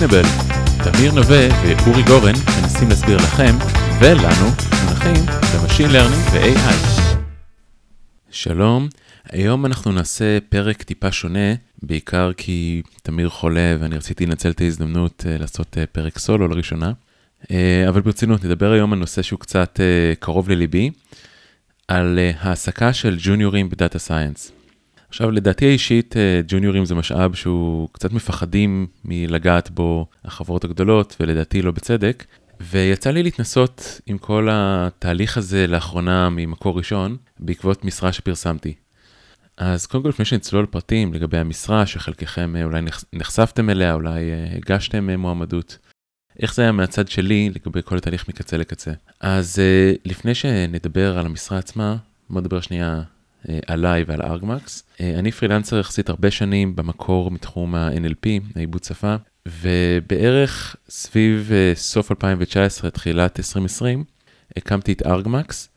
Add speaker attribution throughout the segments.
Speaker 1: Explainable. תמיר נווה ואורי גורן מנסים להסביר לכם ולנו מונחים ב machine learning ו-AI. שלום, היום אנחנו נעשה פרק טיפה שונה, בעיקר כי תמיר חולה ואני רציתי לנצל את ההזדמנות אה, לעשות אה, פרק סולו לראשונה. אה, אבל ברצינות, נדבר היום על נושא שהוא קצת קרוב לליבי, על העסקה של ג'וניורים ב data science. עכשיו, לדעתי האישית, אה, ג'וניורים זה משאב שהוא קצת מפחדים מלגעת בו החברות הגדולות, ולדעתי לא בצדק. ויצא לי להתנסות עם כל התהליך הזה לאחרונה ממקור ראשון, בעקבות משרה שפרסמתי. אז קודם כל, לפני שנצלול פרטים לגבי המשרה, שחלקכם אה, אולי נחשפתם אליה, אולי אה, הגשתם מועמדות, איך זה היה מהצד שלי לגבי כל התהליך מקצה לקצה. אז לפני שנדבר על המשרה עצמה, בוא נדבר שנייה עליי ועל ארגמקס. אה, אני פרילנסר יחסית הרבה שנים במקור מתחום ה-NLP, העיבוד שפה, ובערך סביב אה, סוף 2019, תחילת 2020, הקמתי את ארגמקס,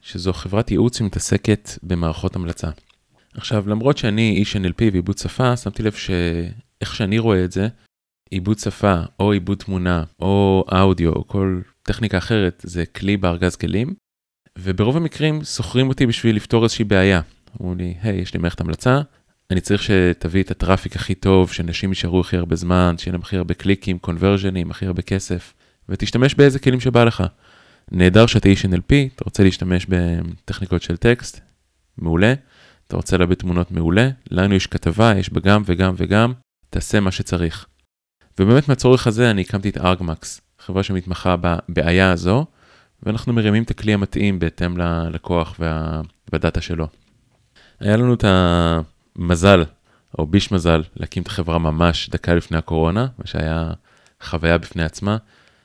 Speaker 1: שזו חברת ייעוץ שמתעסקת במערכות המלצה. עכשיו, למרות שאני איש NLP ועיבוד שפה, שמתי לב שאיך שאני רואה את זה, עיבוד שפה או עיבוד תמונה או אודיו או כל טכניקה אחרת זה כלי בארגז כלים, וברוב המקרים שוכרים אותי בשביל לפתור איזושהי בעיה. אמרו לי, היי, יש לי מערכת המלצה, אני צריך שתביא את הטראפיק הכי טוב, שאנשים יישארו הכי הרבה זמן, שיהיה להם הכי הרבה קליקים, קונברג'נים, הכי הרבה כסף, ותשתמש באיזה כלים שבא לך. נהדר שאתה איש NLP, אתה רוצה להשתמש בטכניקות של טקסט, מעולה. אתה רוצה להביא תמונות מעולה, לנו יש כתבה, יש בה גם וגם וגם, תעשה מה שצריך. ובאמת מהצורך הזה אני הקמתי את ארגמקס, חברה שמתמחה בבעיה הזו, ואנחנו מרימים את הכלי המתאים בהתאם ללקוח וה... והדאטה שלו. היה לנו את המזל, או ביש מזל, להקים את החברה ממש דקה לפני הקורונה, מה שהיה חוויה בפני עצמה.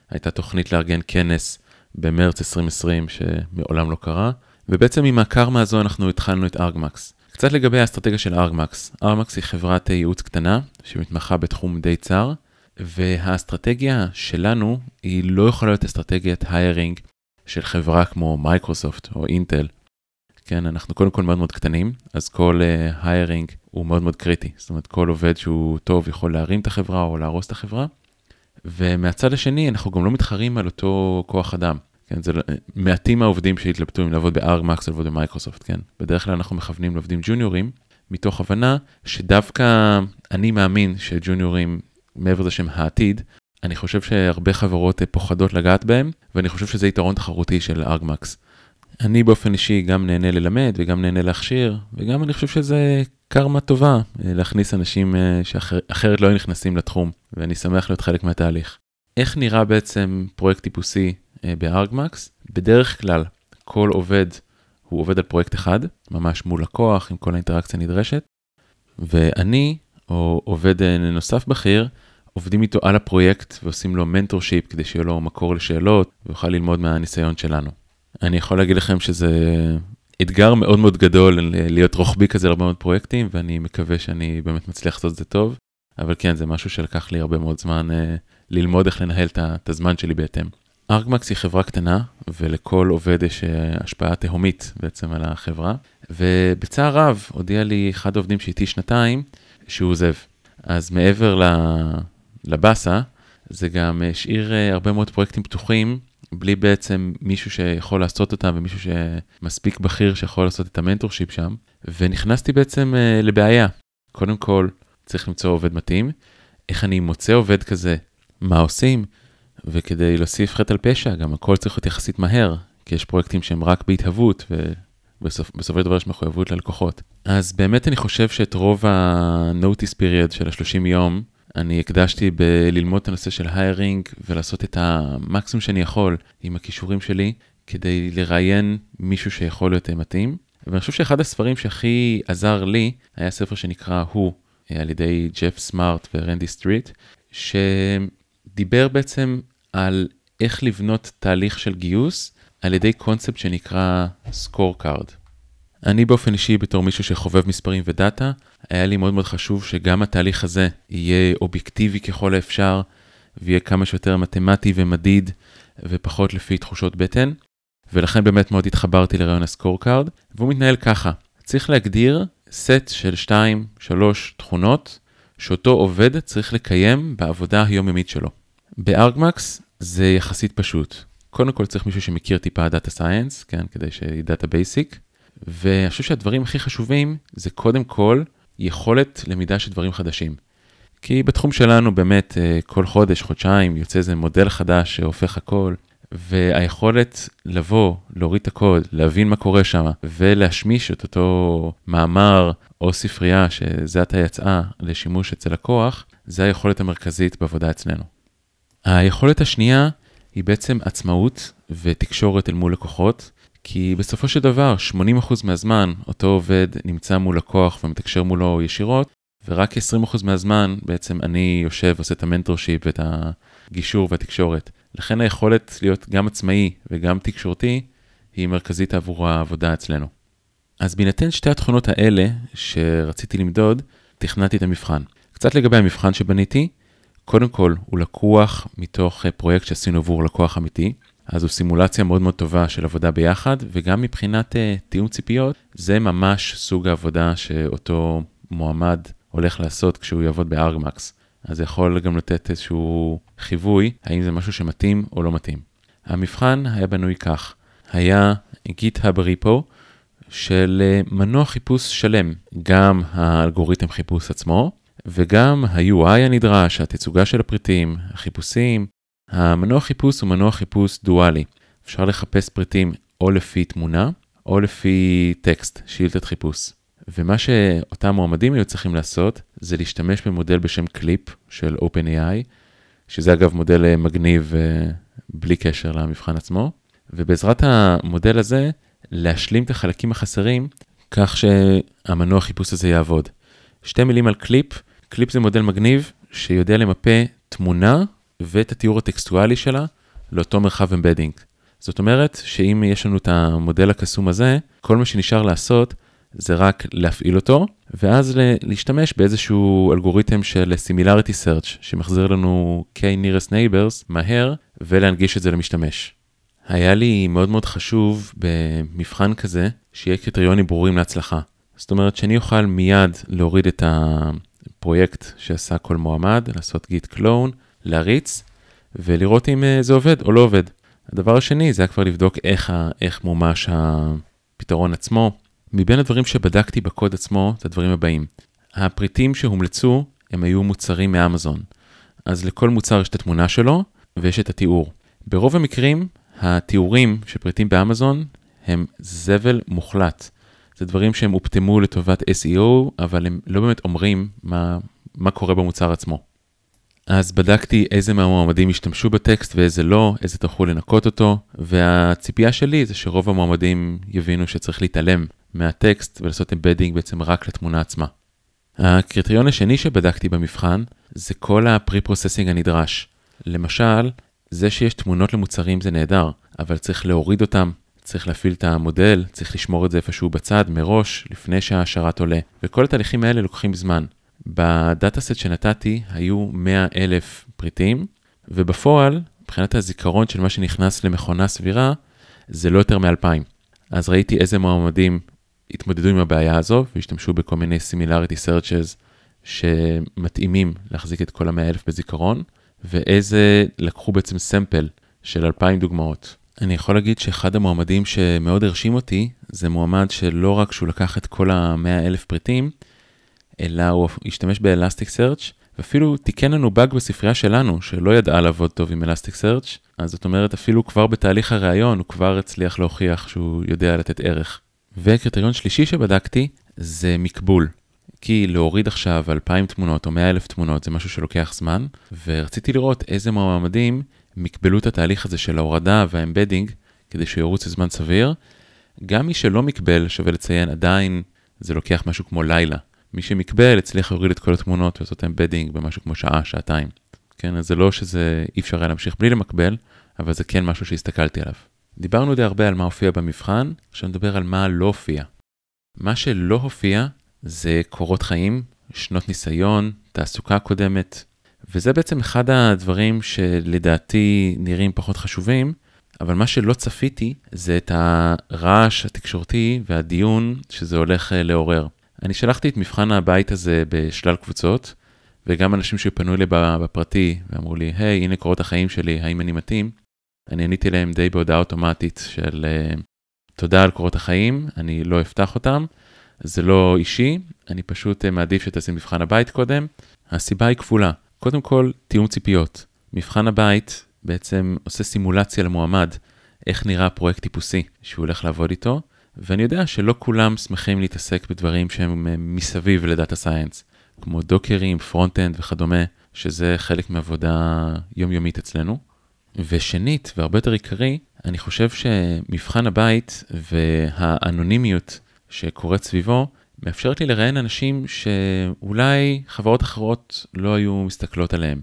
Speaker 1: הייתה תוכנית לארגן כנס במרץ 2020 שמעולם לא קרה, ובעצם עם הקרמה הזו אנחנו התחלנו את ארגמקס. קצת לגבי האסטרטגיה של ארגמקס. ארגמקס היא חברת ייעוץ קטנה שמתמחה בתחום די צר, והאסטרטגיה שלנו היא לא יכולה להיות אסטרטגיית hiring של חברה כמו מייקרוסופט או אינטל, כן, אנחנו קודם כל מאוד מאוד קטנים, אז כל היירינג uh, הוא מאוד מאוד קריטי. זאת אומרת, כל עובד שהוא טוב יכול להרים את החברה או להרוס את החברה. ומהצד השני, אנחנו גם לא מתחרים על אותו כוח אדם. כן, זה לא, מעטים העובדים שהתלבטו אם לעבוד ב-Argmax או לעבוד במייקרוסופט, כן. בדרך כלל אנחנו מכוונים לעובדים ג'וניורים, מתוך הבנה שדווקא אני מאמין שג'וניורים, מעבר לזה שהם העתיד, אני חושב שהרבה חברות אה, פוחדות לגעת בהם, ואני חושב שזה יתרון תחרותי של ארגמקס. אני באופן אישי גם נהנה ללמד וגם נהנה להכשיר, וגם אני חושב שזה קרמה טובה אה, להכניס אנשים אה, שאחרת לא היו נכנסים לתחום, ואני שמח להיות חלק מהתהליך. איך נראה בעצם פרויקט טיפוסי בארגמקס? בדרך כלל כל עובד הוא עובד על פרויקט אחד, ממש מול לקוח עם כל האינטראקציה הנדרשת, ואני, או עובד נוסף בכיר, עובדים איתו על הפרויקט ועושים לו mentorship כדי שיהיה לו מקור לשאלות ויוכל ללמוד מהניסיון שלנו. אני יכול להגיד לכם שזה אתגר מאוד מאוד גדול להיות רוחבי כזה להרבה מאוד פרויקטים ואני מקווה שאני באמת מצליח לעשות את זה טוב, אבל כן, זה משהו שלקח לי הרבה מאוד זמן אה, ללמוד איך לנהל את הזמן שלי בהתאם. ארגמקס היא חברה קטנה ולכל עובד יש אה, השפעה תהומית בעצם על החברה, ובצער רב הודיע לי אחד העובדים שאיתי שנתיים שהוא עוזב. אז מעבר לבאסה, זה גם השאיר אה, הרבה מאוד פרויקטים פתוחים, בלי בעצם מישהו שיכול לעשות אותם ומישהו שמספיק בכיר שיכול לעשות את המנטורשיפ שם, ונכנסתי בעצם אה, לבעיה. קודם כל, צריך למצוא עובד מתאים, איך אני מוצא עובד כזה, מה עושים, וכדי להוסיף חטא על פשע, גם הכל צריך להיות יחסית מהר, כי יש פרויקטים שהם רק בהתהוות, ובסופו של דבר יש מחויבות ללקוחות. אז באמת אני חושב שאת רוב ה-notice period של ה-30 יום, אני הקדשתי בללמוד את הנושא של היירינג ולעשות את המקסימום שאני יכול עם הכישורים שלי כדי לראיין מישהו שיכול להיות מתאים. ואני חושב שאחד הספרים שהכי עזר לי היה ספר שנקרא הוא על ידי ג'ף סמארט ורנדי סטריט, שדיבר בעצם על איך לבנות תהליך של גיוס על ידי קונספט שנקרא scorecard. אני באופן אישי, בתור מישהו שחובב מספרים ודאטה, היה לי מאוד מאוד חשוב שגם התהליך הזה יהיה אובייקטיבי ככל האפשר, ויהיה כמה שיותר מתמטי ומדיד, ופחות לפי תחושות בטן. ולכן באמת מאוד התחברתי לרעיון ה scorecard, והוא מתנהל ככה, צריך להגדיר סט של 2-3 תכונות שאותו עובד צריך לקיים בעבודה היומיומית שלו. ב Argmax זה יחסית פשוט. קודם כל צריך מישהו שמכיר טיפה data science, כן, כדי שידע את ה basic. ואני חושב שהדברים הכי חשובים זה קודם כל יכולת למידה של דברים חדשים. כי בתחום שלנו באמת אה, כל חודש, חודשיים, יוצא איזה מודל חדש שהופך הכל, והיכולת לבוא, להוריד את הקוד, להבין מה קורה שם, ולהשמיש את אותו מאמר או ספרייה שזה עתה יצאה לשימוש אצל לקוח, זה היכולת המרכזית בעבודה אצלנו. היכולת השנייה היא בעצם עצמאות ותקשורת אל מול לקוחות, כי בסופו של דבר 80% מהזמן אותו עובד נמצא מול לקוח ומתקשר מולו ישירות, ורק 20% מהזמן בעצם אני יושב ועושה את המנטורשיפ ואת הגישור והתקשורת. לכן היכולת להיות גם עצמאי וגם תקשורתי היא מרכזית עבור העבודה אצלנו. אז בהינתן שתי התכונות האלה שרציתי למדוד, תכננתי את המבחן. קצת לגבי המבחן שבניתי, קודם כל הוא לקוח מתוך פרויקט שעשינו עבור לקוח אמיתי, אז הוא סימולציה מאוד מאוד טובה של עבודה ביחד, וגם מבחינת uh, תיאום ציפיות, זה ממש סוג העבודה שאותו מועמד הולך לעשות כשהוא יעבוד בארגמקס. אז זה יכול גם לתת איזשהו חיווי, האם זה משהו שמתאים או לא מתאים. המבחן היה בנוי כך, היה GitHub ריפו של אה, מנוע חיפוש שלם, גם האלגוריתם חיפוש עצמו, וגם ה-UI הנדרש, התצוגה של הפריטים, החיפושים. המנוע חיפוש הוא מנוע חיפוש דואלי. אפשר לחפש פריטים או לפי תמונה, או לפי טקסט, שילטת חיפוש. ומה שאותם מועמדים היו צריכים לעשות, זה להשתמש במודל בשם קליפ של OpenAI, שזה אגב מודל אה, מגניב אה, בלי קשר למבחן עצמו, ובעזרת המודל הזה, להשלים את החלקים החסרים, כך שהמנוע חיפוש הזה יעבוד. שתי מילים על CLIP, CLIP זה מודל מגניב שיודע למפה תמונה ואת התיאור הטקסטואלי שלה לאותו מרחב embedding. זאת אומרת שאם יש לנו את המודל הקסום הזה, כל מה שנשאר לעשות זה רק להפעיל אותו, ואז להשתמש באיזשהו אלגוריתם של Similarity Search, שמחזיר לנו K-Nearest Neighbors מהר, ולהנגיש את זה למשתמש. היה לי מאוד מאוד חשוב במבחן כזה, שיהיה קריטריונים ברורים להצלחה. זאת אומרת שאני אוכל מיד להוריד את הפרויקט שעשה כל מועמד, לעשות גיט קלון, להריץ, ולראות אם אה, זה עובד או לא עובד. הדבר השני זה היה כבר לבדוק איך, איך מומש הפתרון עצמו, מבין הדברים שבדקתי בקוד עצמו, זה הדברים הבאים. הפריטים שהומלצו, הם היו מוצרים מאמזון. אז לכל מוצר יש את התמונה שלו, ויש את התיאור. ברוב המקרים, התיאורים של פריטים באמזון הם זבל מוחלט. זה דברים שהם הופטמו לטובת SEO, אבל הם לא באמת אומרים מה, מה קורה במוצר עצמו. אז בדקתי איזה מהמועמדים השתמשו בטקסט ואיזה לא, איזה תוכלו לנקות אותו, והציפייה שלי זה שרוב המועמדים יבינו שצריך להתעלם מהטקסט ולעשות embedding בעצם רק לתמונה עצמה. הקריטריון השני שבדקתי במבחן זה כל ה preprocessing הנדרש. למשל, זה שיש תמונות למוצרים זה נהדר, אבל צריך להוריד אותם, צריך להפעיל את המודל, צריך לשמור את זה איפשהו בצד, מראש, לפני שהשרת עולה, וכל התהליכים האלה לוקחים זמן. ב dataset שנתתי היו 100 אלף פריטים, ובפועל, מבחינת הזיכרון של מה שנכנס למכונה סבירה, זה לא יותר מ-2,000. אז ראיתי איזה מועמדים התמודדו עם הבעיה הזו והשתמשו בכל מיני similarity searches שמתאימים להחזיק את כל המאה אלף בזיכרון, ואיזה לקחו בעצם סמפל של 2,000 דוגמאות. אני יכול להגיד שאחד המועמדים שמאוד הרשים אותי, זה מועמד שלא רק שהוא לקח את כל המאה אלף פריטים, אלא הוא השתמש סרצ' ואפילו תיקן לנו באג בספרייה שלנו, שלא ידעה לעבוד טוב עם סרצ', אז זאת אומרת אפילו כבר בתהליך הראיון הוא כבר הצליח להוכיח שהוא יודע לתת ערך. וקריטריון שלישי שבדקתי זה מקבול. כי להוריד עכשיו 2,000 תמונות או 100,000 תמונות זה משהו שלוקח זמן, ורציתי לראות איזה מועמדים מקבלו את התהליך הזה של ההורדה וה embedding כדי שירוץ לזמן סביר. גם מי שלא מקבל, שווה לציין, עדיין זה לוקח משהו כמו לילה. מי שמקבל הצליח להוריד את כל התמונות ולעשות embedding במשהו כמו שעה, שעתיים. כן, אז זה לא שזה אי אפשר היה להמשיך בלי למקבל, אבל זה כן משהו שהסתכלתי עליו. דיברנו די הרבה על מה הופיע במבחן, עכשיו נדבר על מה לא הופיע. מה שלא הופיע זה קורות חיים, שנות ניסיון, תעסוקה קודמת, וזה בעצם אחד הדברים שלדעתי נראים פחות חשובים, אבל מה שלא צפיתי זה את הרעש התקשורתי והדיון שזה הולך אה, לעורר. אני שלחתי את מבחן הבית הזה בשלל קבוצות, וגם אנשים שפנו אליי בפרטי ואמרו לי, היי, הנה קורות החיים שלי, האם אני מתאים? אני עניתי להם די בהודעה אוטומטית של uh, תודה על קורות החיים, אני לא אפתח אותם, זה לא אישי, אני פשוט uh, מעדיף שתעשי מבחן הבית קודם. הסיבה היא כפולה, קודם כל, תיאום ציפיות. מבחן הבית בעצם עושה סימולציה למועמד, איך נראה פרויקט טיפוסי שהוא הולך לעבוד איתו, ואני יודע שלא כולם שמחים להתעסק בדברים שהם אה, מסביב לדאטה סייאנס, כמו Docker ים, front-end וכדומה, שזה חלק מעבודה יומיומית אצלנו. ושנית, והרבה יותר עיקרי, אני חושב שמבחן הבית והאנונימיות שקורית סביבו, מאפשרת לי לראיין אנשים שאולי חברות אחרות לא היו מסתכלות עליהם.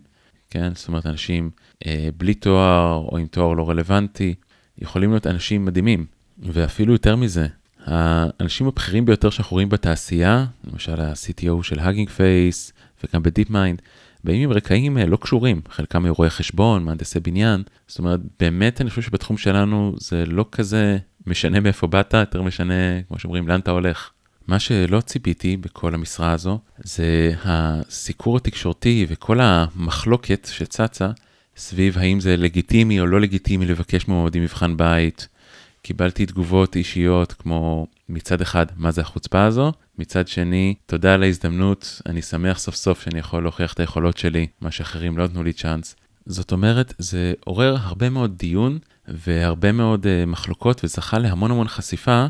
Speaker 1: כן? זאת אומרת, אנשים אה, בלי תואר או עם תואר לא רלוונטי, יכולים להיות אנשים מדהימים. ואפילו יותר מזה, האנשים הבכירים ביותר שאנחנו רואים בתעשייה, למשל ה-CTO של Hugging Face וגם ב DeepMind, באים עם רקעים אה, לא קשורים, חלקם רואי חשבון, מהנדסי בניין, זאת אומרת, באמת אני חושב שבתחום שלנו זה לא כזה משנה מאיפה באת, יותר משנה, כמו שאומרים, לאן אתה הולך. מה שלא ציפיתי בכל המשרה הזו, זה הסיקור התקשורתי וכל המחלוקת שצצה סביב האם זה לגיטימי או לא לגיטימי לבקש מועמדים מבחן בית. קיבלתי תגובות אישיות כמו מצד אחד, מה זה החוצפה הזו? מצד שני, תודה על ההזדמנות, אני שמח סוף סוף שאני יכול להוכיח את היכולות שלי, מה שאחרים לא נתנו לי צ'אנס. זאת אומרת, זה עורר הרבה מאוד דיון והרבה מאוד uh, מחלוקות וזכה להמון המון חשיפה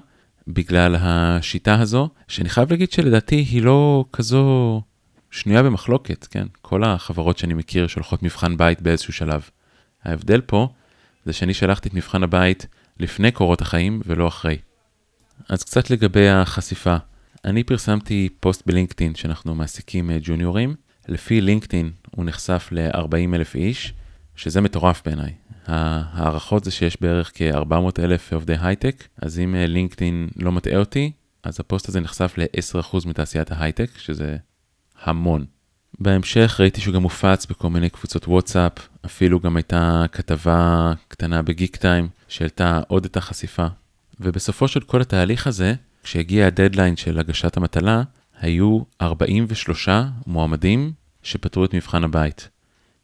Speaker 1: בגלל השיטה הזו, שאני חייב להגיד שלדעתי היא לא כזו שנויה במחלוקת, כן? כל החברות שאני מכיר שולחות מבחן בית באיזשהו שלב. ההבדל פה זה שאני שלחתי את מבחן הבית לפני קורות החיים ולא אחרי. אז קצת לגבי החשיפה. אני פרסמתי פוסט בלינקדאין שאנחנו מעסיקים אה, ג'וניורים. לפי לינקדאין הוא נחשף ל-40 אלף איש, שזה מטורף בעיניי. ההערכות זה שיש בערך כ-400 אלף עובדי הייטק, אז אם אה, לינקדאין לא מטעה אותי, אז הפוסט הזה נחשף ל-10% מתעשיית ההייטק, שזה המון. בהמשך ראיתי שהוא גם מופץ בכל מיני קבוצות וואטסאפ, אפילו גם הייתה כתבה קטנה בגיק טיים שהעלתה עוד את החשיפה. ובסופו של כל התהליך הזה, כשהגיע הדדליין של הגשת המטלה, היו 43 מועמדים שפתרו את מבחן הבית.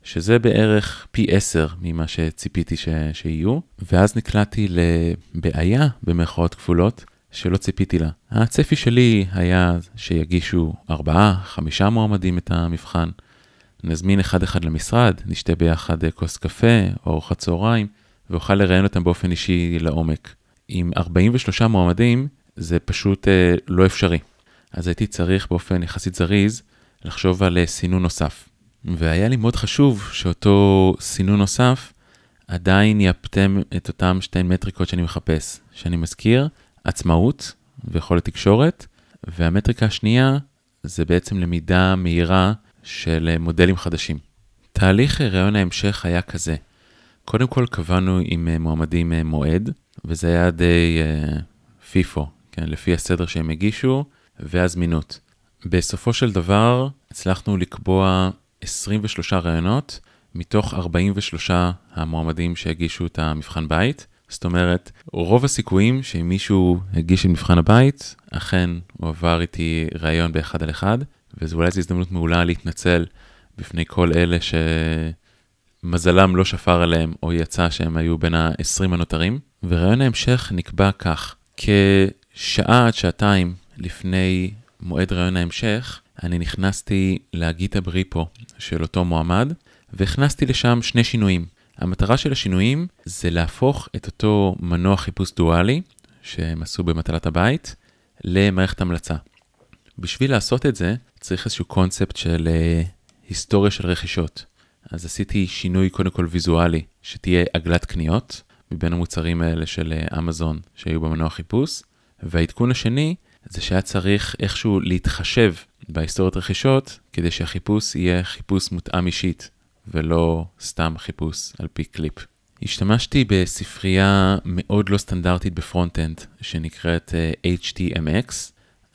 Speaker 1: שזה בערך פי 10 ממה שציפיתי ש... שיהיו, ואז נקלעתי לבעיה, במרכאות כפולות, שלא ציפיתי לה. הצפי שלי היה שיגישו 4-5 מועמדים את המבחן, נזמין אחד-אחד למשרד, נשתה ביחד כוס קפה או ארוחת צהריים, ואוכל לראיין אותם באופן אישי לעומק. עם 43 מועמדים, זה פשוט אה, לא אפשרי. אז הייתי צריך באופן יחסית זריז לחשוב על אה, סינון נוסף. והיה לי מאוד חשוב שאותו סינון נוסף עדיין יפטם את אותם שתי מטריקות שאני מחפש. שאני מזכיר, עצמאות ויכולת תקשורת, והמטריקה השנייה זה בעצם למידה מהירה של מודלים חדשים. תהליך ראיון ההמשך היה כזה, קודם כל קבענו עם מועמדים מועד, וזה היה די uh, פיפו, כן, לפי הסדר שהם הגישו והזמינות. בסופו של דבר הצלחנו לקבוע 23 ראיונות מתוך 43 המועמדים שהגישו את המבחן בית. זאת אומרת, רוב הסיכויים שאם מישהו הגיש את מבחן הבית, אכן הוא עבר איתי ראיון באחד על אחד, וזו אולי זו הזדמנות מעולה להתנצל בפני כל אלה שמזלם לא שפר עליהם, או יצא שהם היו בין ה-20 הנותרים. וראיון ההמשך נקבע כך, כשעה עד שעתיים לפני מועד ראיון ההמשך, אני נכנסתי להגיד הבריפו של אותו מועמד, והכנסתי לשם שני שינויים. המטרה של השינויים זה להפוך את אותו מנוע חיפוש דואלי, שהם עשו במטלת הבית, למערכת המלצה. בשביל לעשות את זה, צריך איזשהו קונספט של uh, היסטוריה של רכישות. אז עשיתי שינוי קודם כל ויזואלי, שתהיה עגלת קניות, מבין המוצרים האלה של uh, אמזון שהיו במנוע חיפוש, והעדכון השני זה שהיה צריך איכשהו להתחשב בהיסטוריות רכישות, כדי שהחיפוש יהיה חיפוש מותאם אישית, ולא סתם חיפוש על פי קליפ. השתמשתי בספרייה מאוד לא סטנדרטית ב front-end, שנקראת uh, HTMX.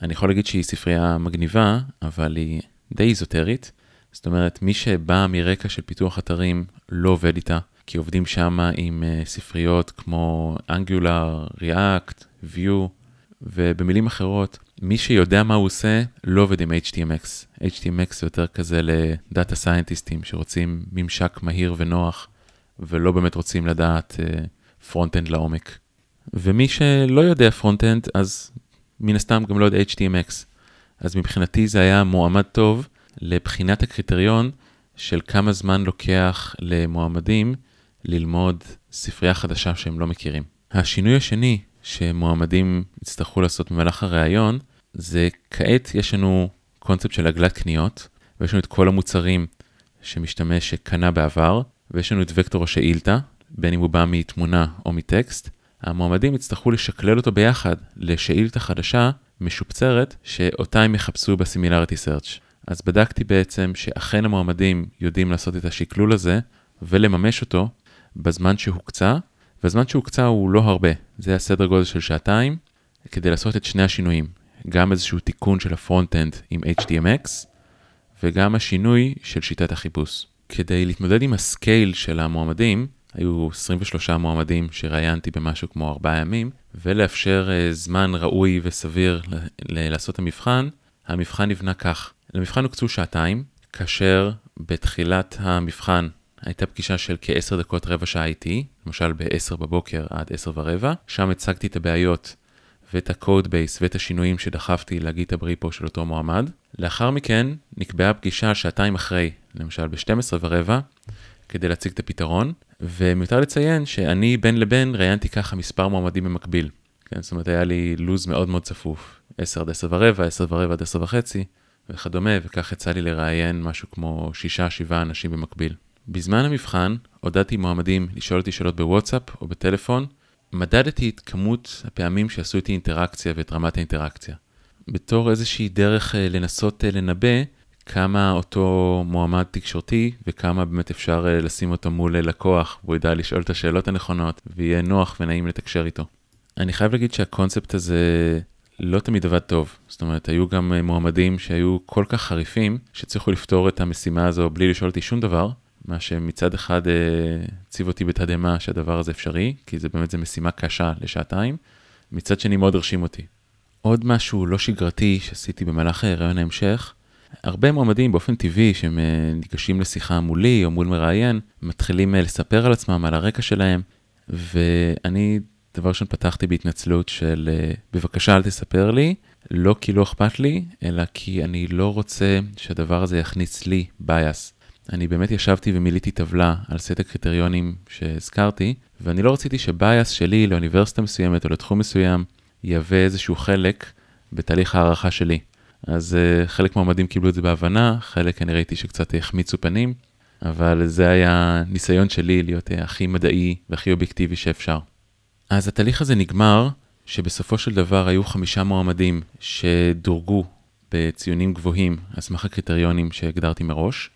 Speaker 1: אני יכול להגיד שהיא ספרייה מגניבה, אבל היא די איזוטרית. זאת אומרת, מי שבא מרקע של פיתוח אתרים לא עובד איתה, כי עובדים שם עם uh, ספריות כמו Angular, React, Vue, ובמילים אחרות, מי שיודע מה הוא עושה, לא עובד עם HTMX. HTMX זה יותר כזה ל data scientist ים שרוצים ממשק מהיר ונוח, ולא באמת רוצים לדעת front-end uh, לעומק. ומי שלא יודע front-end, אז מן הסתם גם לא יודע HTMX. אז מבחינתי זה היה מועמד טוב לבחינת הקריטריון של כמה זמן לוקח למועמדים ללמוד ספרייה חדשה שהם לא מכירים. השינוי השני שמועמדים יצטרכו לעשות במהלך הראיון, זה כעת יש לנו קונספט של עגלת קניות, ויש לנו את כל המוצרים שמשתמש שקנה בעבר, ויש לנו את וקטור השאילתה, בין אם הוא בא מתמונה או מטקסט. המועמדים יצטרכו לשקלל אותו ביחד לשאילתה חדשה, משופצרת, שאותה הם יחפשו ב similarity search. אז בדקתי בעצם שאכן המועמדים יודעים לעשות את השקלול הזה ולממש אותו בזמן שהוקצה, והזמן שהוקצה הוא לא הרבה, זה הסדר גודל של שעתיים, כדי לעשות את שני השינויים, גם איזשהו תיקון של ה front-end עם HTMX, וגם השינוי של שיטת החיפוש. כדי להתמודד עם הסקייל של המועמדים, היו 23 מועמדים שראיינתי במשהו כמו 4 ימים, ולאפשר uh, זמן ראוי וסביר לעשות המבחן, המבחן נבנה כך. למבחן הוקצו שעתיים, כאשר בתחילת המבחן הייתה פגישה של כ-10 דקות רבע שעה איתי, למשל ב-10 בבוקר עד 10 ורבע, שם הצגתי את הבעיות ואת ה-code base ואת השינויים שדחפתי להגיד את הבריפו של אותו מועמד. לאחר מכן נקבעה פגישה שעתיים אחרי, למשל ב-12 ורבע, כדי להציג את הפתרון, ומיותר לציין שאני בין לבין ראיינתי ככה מספר מועמדים במקביל. כן, זאת אומרת, היה לי לו"ז מאוד מאוד צפוף, 10 עד 10 ורבע, 10 ורבע עד 10 וחצי, וכדומה, וכך יצא לי לראיין משהו כמו 6-7 אנשים במקביל. בזמן המבחן הודעתי מועמדים לשאול אותי שאלות בוואטסאפ או בטלפון, מדדתי את כמות הפעמים שעשו איתי אינטראקציה ואת רמת האינטראקציה. בתור איזושהי דרך אה, לנסות אה, לנבא כמה אותו מועמד תקשורתי וכמה באמת אפשר אה, לשים אותו מול לקוח והוא ידע לשאול את השאלות הנכונות ויהיה נוח ונעים לתקשר איתו. אני חייב להגיד שהקונספט הזה לא תמיד עבד טוב. זאת אומרת, היו גם מועמדים שהיו כל כך חריפים שצריכו לפתור את המשימה הזו בלי לשאול אותי שום דבר, מה שמצד אחד הציב אותי בתדהמה שהדבר הזה אפשרי, כי זה באמת, זה משימה קשה לשעתיים, מצד שני מאוד הרשים אותי. עוד משהו לא שגרתי שעשיתי במהלך רעיון ההמשך, הרבה מועמדים באופן טבעי שהם ניגשים לשיחה מולי או מול מראיין, מתחילים לספר על עצמם, על הרקע שלהם, ואני דבר ראשון פתחתי בהתנצלות של בבקשה אל תספר לי, לא כי לא אכפת לי, אלא כי אני לא רוצה שהדבר הזה יכניס לי bias. אני באמת ישבתי ומילאתי טבלה על סט הקריטריונים שהזכרתי, ואני לא רציתי שבייס שלי לאוניברסיטה מסוימת או לתחום מסוים יהווה איזשהו חלק בתהליך הערכה שלי. אז uh, חלק מהמועמדים קיבלו את זה בהבנה, חלק אני ראיתי שקצת החמיצו פנים, אבל זה היה ניסיון שלי להיות uh, הכי מדעי והכי אובייקטיבי שאפשר. אז התהליך הזה נגמר, שבסופו של דבר היו חמישה מועמדים שדורגו בציונים גבוהים על סמך הקריטריונים שהגדרתי מראש,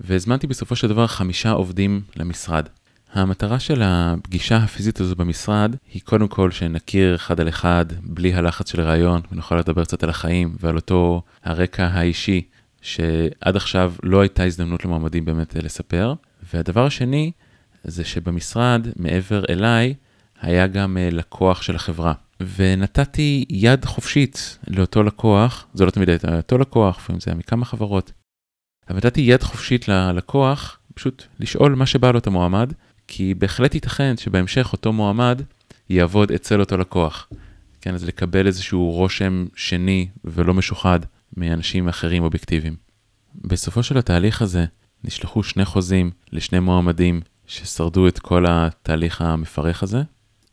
Speaker 1: והזמנתי בסופו של דבר חמישה עובדים למשרד. המטרה של הפגישה הפיזית הזו במשרד היא קודם כל שנכיר אחד על אחד, בלי הלחץ של רעיון, ונוכל לדבר קצת על החיים ועל אותו הרקע האישי, שעד עכשיו לא הייתה הזדמנות למועמדים באמת לספר. והדבר השני, זה שבמשרד, מעבר אליי, היה גם אה, לקוח של החברה. ונתתי יד חופשית לאותו לקוח, זה לא תמיד הייתה אותו לקוח, לפעמים זה היה מכמה חברות, אבל נתתי יד חופשית ללקוח, פשוט לשאול מה שבא לו את המועמד, כי בהחלט ייתכן שבהמשך אותו מועמד יעבוד אצל אותו לקוח. כן, אז לקבל איזשהו רושם שני ולא משוחד מאנשים אחרים אובייקטיביים. בסופו של התהליך הזה נשלחו שני חוזים לשני מועמדים ששרדו את כל התהליך המפרך הזה,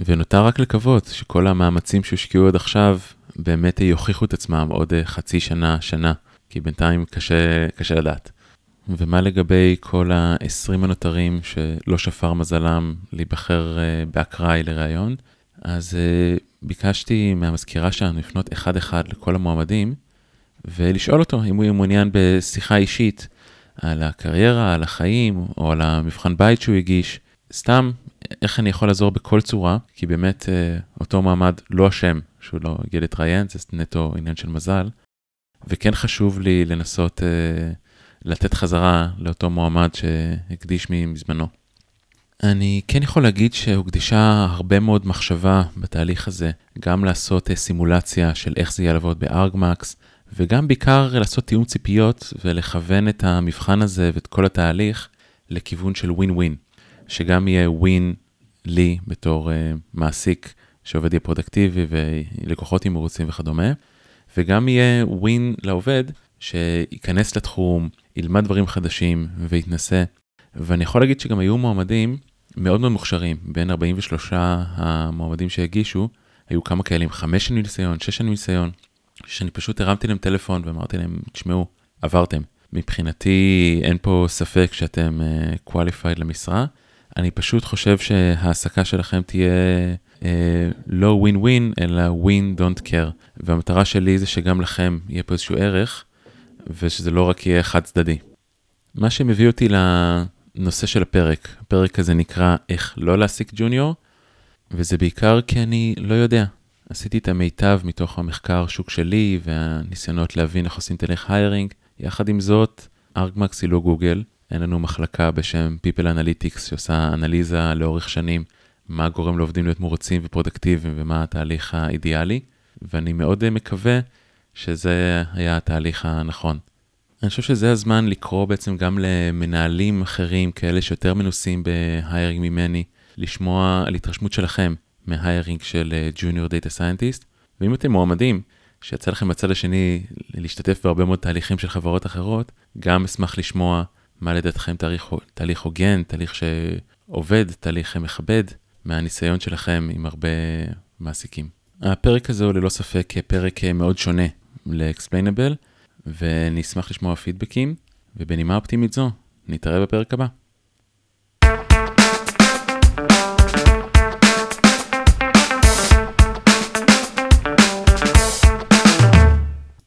Speaker 1: ונותר רק לקוות שכל המאמצים שהושקעו עד עכשיו באמת יוכיחו את עצמם עוד חצי שנה, שנה. כי בינתיים קשה, קשה לדעת. ומה לגבי כל ה-20 הנותרים שלא שפר מזלם להיבחר uh, באקראי לראיון? אז uh, ביקשתי מהמזכירה שלנו לפנות אחד-אחד לכל המועמדים ולשאול אותו אם הוא יהיה מעוניין בשיחה אישית על הקריירה, על החיים או על המבחן בית שהוא הגיש. סתם, איך אני יכול לעזור בכל צורה, כי באמת uh, אותו מועמד לא אשם שהוא לא הגיע להתראיין, זה נטו עניין של מזל. וכן חשוב לי לנסות uh, לתת חזרה לאותו מועמד שהקדיש מזמנו. אני כן יכול להגיד שהוקדשה הרבה מאוד מחשבה בתהליך הזה, גם לעשות סימולציה של איך זה יהיה לעבוד בארגמקס, וגם בעיקר לעשות תיאום ציפיות ולכוון את המבחן הזה ואת כל התהליך לכיוון של ווין ווין, שגם יהיה ווין לי בתור uh, מעסיק שעובד יהיה פרודקטיבי ולקוחות יהיו מרוצים וכדומה, וגם יהיה ווין לעובד שייכנס לתחום, ילמד דברים חדשים ויתנסה. ואני יכול להגיד שגם היו מועמדים מאוד מאוד מוכשרים, בין 43 המועמדים שהגישו, היו כמה כאלה עם 5 שנים ניסיון, 6 שנים ניסיון, שאני פשוט הרמתי להם טלפון ואמרתי להם, תשמעו, עברתם. מבחינתי אין פה ספק שאתם uh, qualified למשרה. אני פשוט חושב שההעסקה שלכם תהיה uh, לא ווין ווין, אלא ווין דונט קר. והמטרה שלי זה שגם לכם יהיה פה איזשהו ערך, ושזה לא רק יהיה חד צדדי. מה שמביא אותי לנושא של הפרק, הפרק הזה נקרא איך לא להעסיק ג'וניור, וזה בעיקר כי אני לא יודע. עשיתי את המיטב מתוך המחקר שוק שלי והניסיונות להבין איך עושים תהליך היירינג. יחד עם זאת, Argmax היא לא גוגל, אין לנו מחלקה בשם People Analytics שעושה אנליזה לאורך שנים, מה גורם לעובדים להיות מרוצים ופרודקטיביים ומה התהליך האידיאלי, ואני מאוד מקווה שזה היה התהליך הנכון. אני חושב שזה הזמן לקרוא בעצם גם למנהלים אחרים, כאלה שיותר מנוסים ב hiring ממני, לשמוע על התרשמות שלכם מ hiring של junior data scientist, ואם אתם מועמדים, שיצא לכם בצד השני להשתתף בהרבה מאוד תהליכים של חברות אחרות, גם אשמח לשמוע מה לדעתכם תהליך, תהליך הוגן, תהליך שעובד, תהליך מכבד, מהניסיון שלכם עם הרבה מעסיקים. הפרק הזה הוא ללא ספק פרק מאוד שונה ל-explainable, ואני אשמח לשמוע פידבקים, ובנימה אופטימית זו, נתראה בפרק הבא.